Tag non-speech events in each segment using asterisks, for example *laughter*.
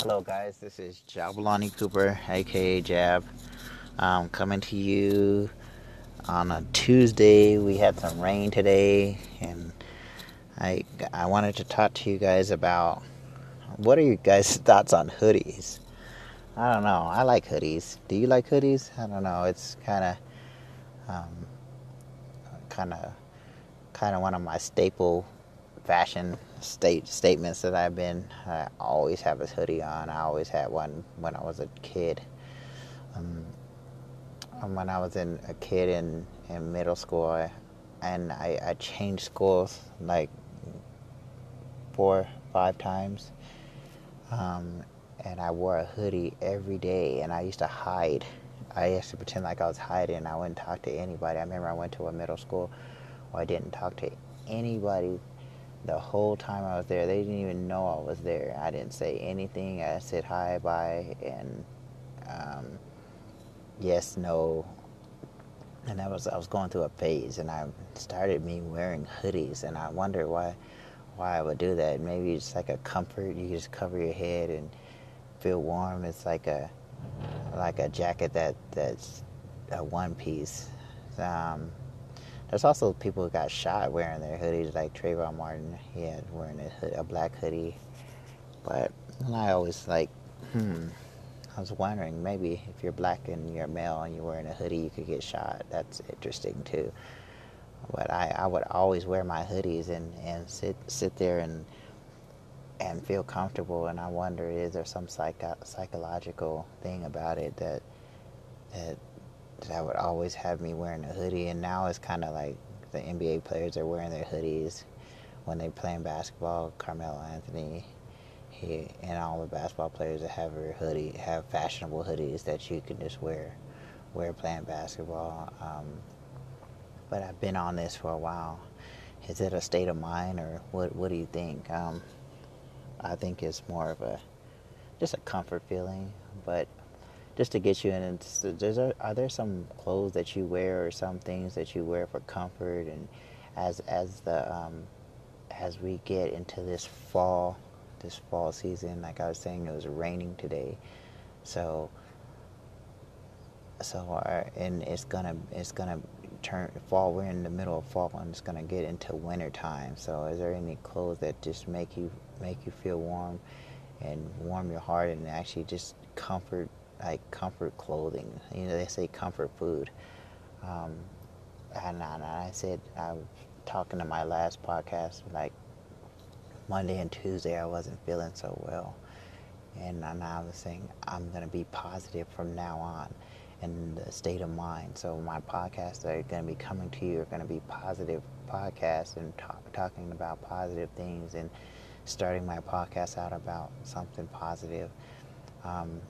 Hello, guys. This is Jabalani Cooper, aka Jab, coming to you on a Tuesday. We had some rain today, and I I wanted to talk to you guys about what are you guys' *laughs* thoughts on hoodies. I don't know. I like hoodies. Do you like hoodies? I don't know. It's kind of, um, kind of, kind of one of my staple fashion state statements that I've been. I always have a hoodie on. I always had one when I was a kid. Um, when I was in a kid in in middle school, I, and I, I changed schools like four, five times. Um, and I wore a hoodie every day, and I used to hide. I used to pretend like I was hiding. I wouldn't talk to anybody. I remember I went to a middle school where I didn't talk to anybody the whole time I was there. They didn't even know I was there. I didn't say anything. I said hi, bye, and um, yes, no. And that was I was going through a phase, and I started me wearing hoodies, and I wonder why why I would do that. Maybe it's like a comfort. You just cover your head and feel warm. It's like a like a jacket that that's a one piece. Um, there's also people who got shot wearing their hoodies, like Trayvon Martin. He had wearing a, hood, a black hoodie. But I always like, hmm. I was wondering maybe if you're black and you're male and you're wearing a hoodie, you could get shot. That's interesting too. But I, I would always wear my hoodies and, and sit sit there and and feel comfortable. And I wonder, is there some psycho- psychological thing about it that that that would always have me wearing a hoodie? And now it's kind of like the NBA players are wearing their hoodies when they're playing basketball. Carmelo Anthony, he and all the basketball players that have a hoodie have fashionable hoodies that you can just wear wear playing basketball. Um, but I've been on this for a while. Is it a state of mind, or what? What do you think? Um, I think it's more of a just a comfort feeling, but just to get you in. There's a, are there some clothes that you wear or some things that you wear for comfort and as as the um, as we get into this fall this fall season, like I was saying, it was raining today, so so our, uh, and it's gonna it's gonna turn fall. We're in the middle of fall and it's gonna get into winter time. So is there any clothes that just make you make you feel warm and warm your heart and actually just comfort like comfort clothing. You know, they say comfort food. Um, and, and I said I was talking to my last podcast like Monday and Tuesday I wasn't feeling so well, and, and I was saying I'm gonna be positive from now on, in the state of mind. So my podcasts are gonna be coming to you are gonna be positive podcasts and talk, talking about positive things and starting my podcast out about something positive. Um,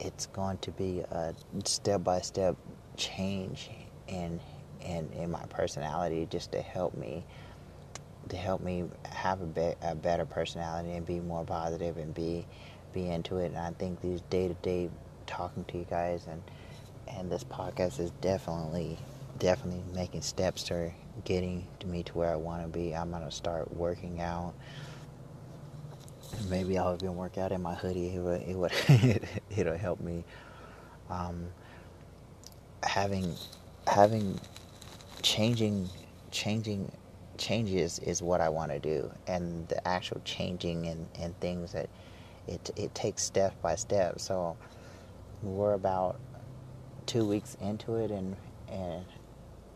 it's going to be a step by step change in, in in my personality just to help me to help me have a, be- a better personality and be more positive and be be into it. And I think these day to day talking to you guys and and this podcast is definitely definitely making steps to getting to me to where I want to be. I'm gonna start working out. Maybe I'll even work out in my hoodie. It would, it would *laughs* it'll help me. Um, having having changing changing changes is what I want to do, and the actual changing and, and things that it it takes step by step. So we're about two weeks into it, and and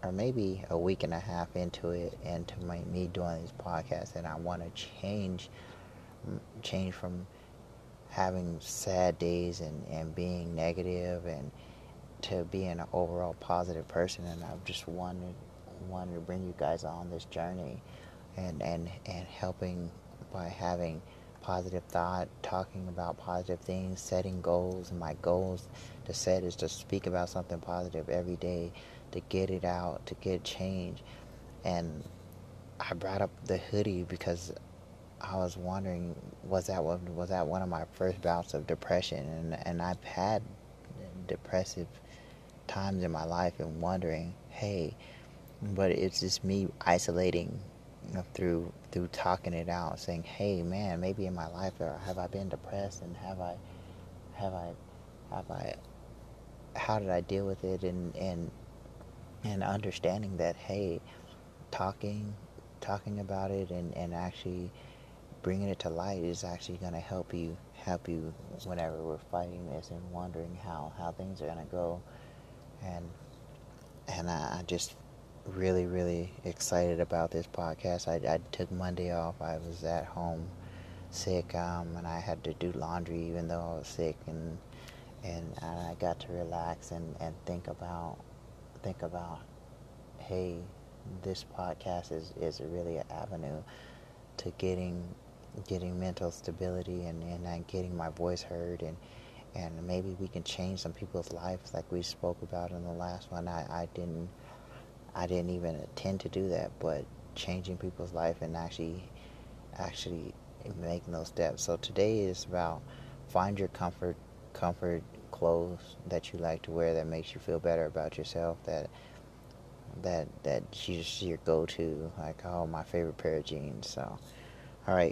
or maybe a week and a half into it, into my, me doing these podcasts, and I want to change change from having sad days and, and being negative and to being an overall positive person. And I've just wanted wanted to bring you guys on this journey and and and helping by having positive thought talking about positive things setting goals. And my goals to set is to speak about something positive every day to get it out to get change. And I brought up the hoodie because I was wondering was that one was that one of my first bouts of depression and and I've had depressive times in my life and wondering hey but it's just me isolating through through talking it out, saying, "Hey, man, maybe in my life uh, have I been depressed, and have I, have I, have I, how did I deal with it?" And and and understanding that, hey, talking, talking about it, and and actually bringing it to light is actually going to help you help you whenever we're fighting this and wondering how how things are going to go. And and I, I just really really excited about this podcast. I, I took monday off. I was at home sick um, and i had to do laundry even though i was sick. And and i got to relax and, and think about think about hey this podcast is, is really an avenue to getting getting mental stability and, and, getting my voice heard and and maybe we can change some people's lives like we spoke about in the last one. I, I didn't I didn't even intend to do that, but changing people's life and actually actually making those steps. So today is about find your comfort comfort clothes that you like to wear that makes you feel better about yourself that that that she's your go to like oh my favorite pair of jeans so all right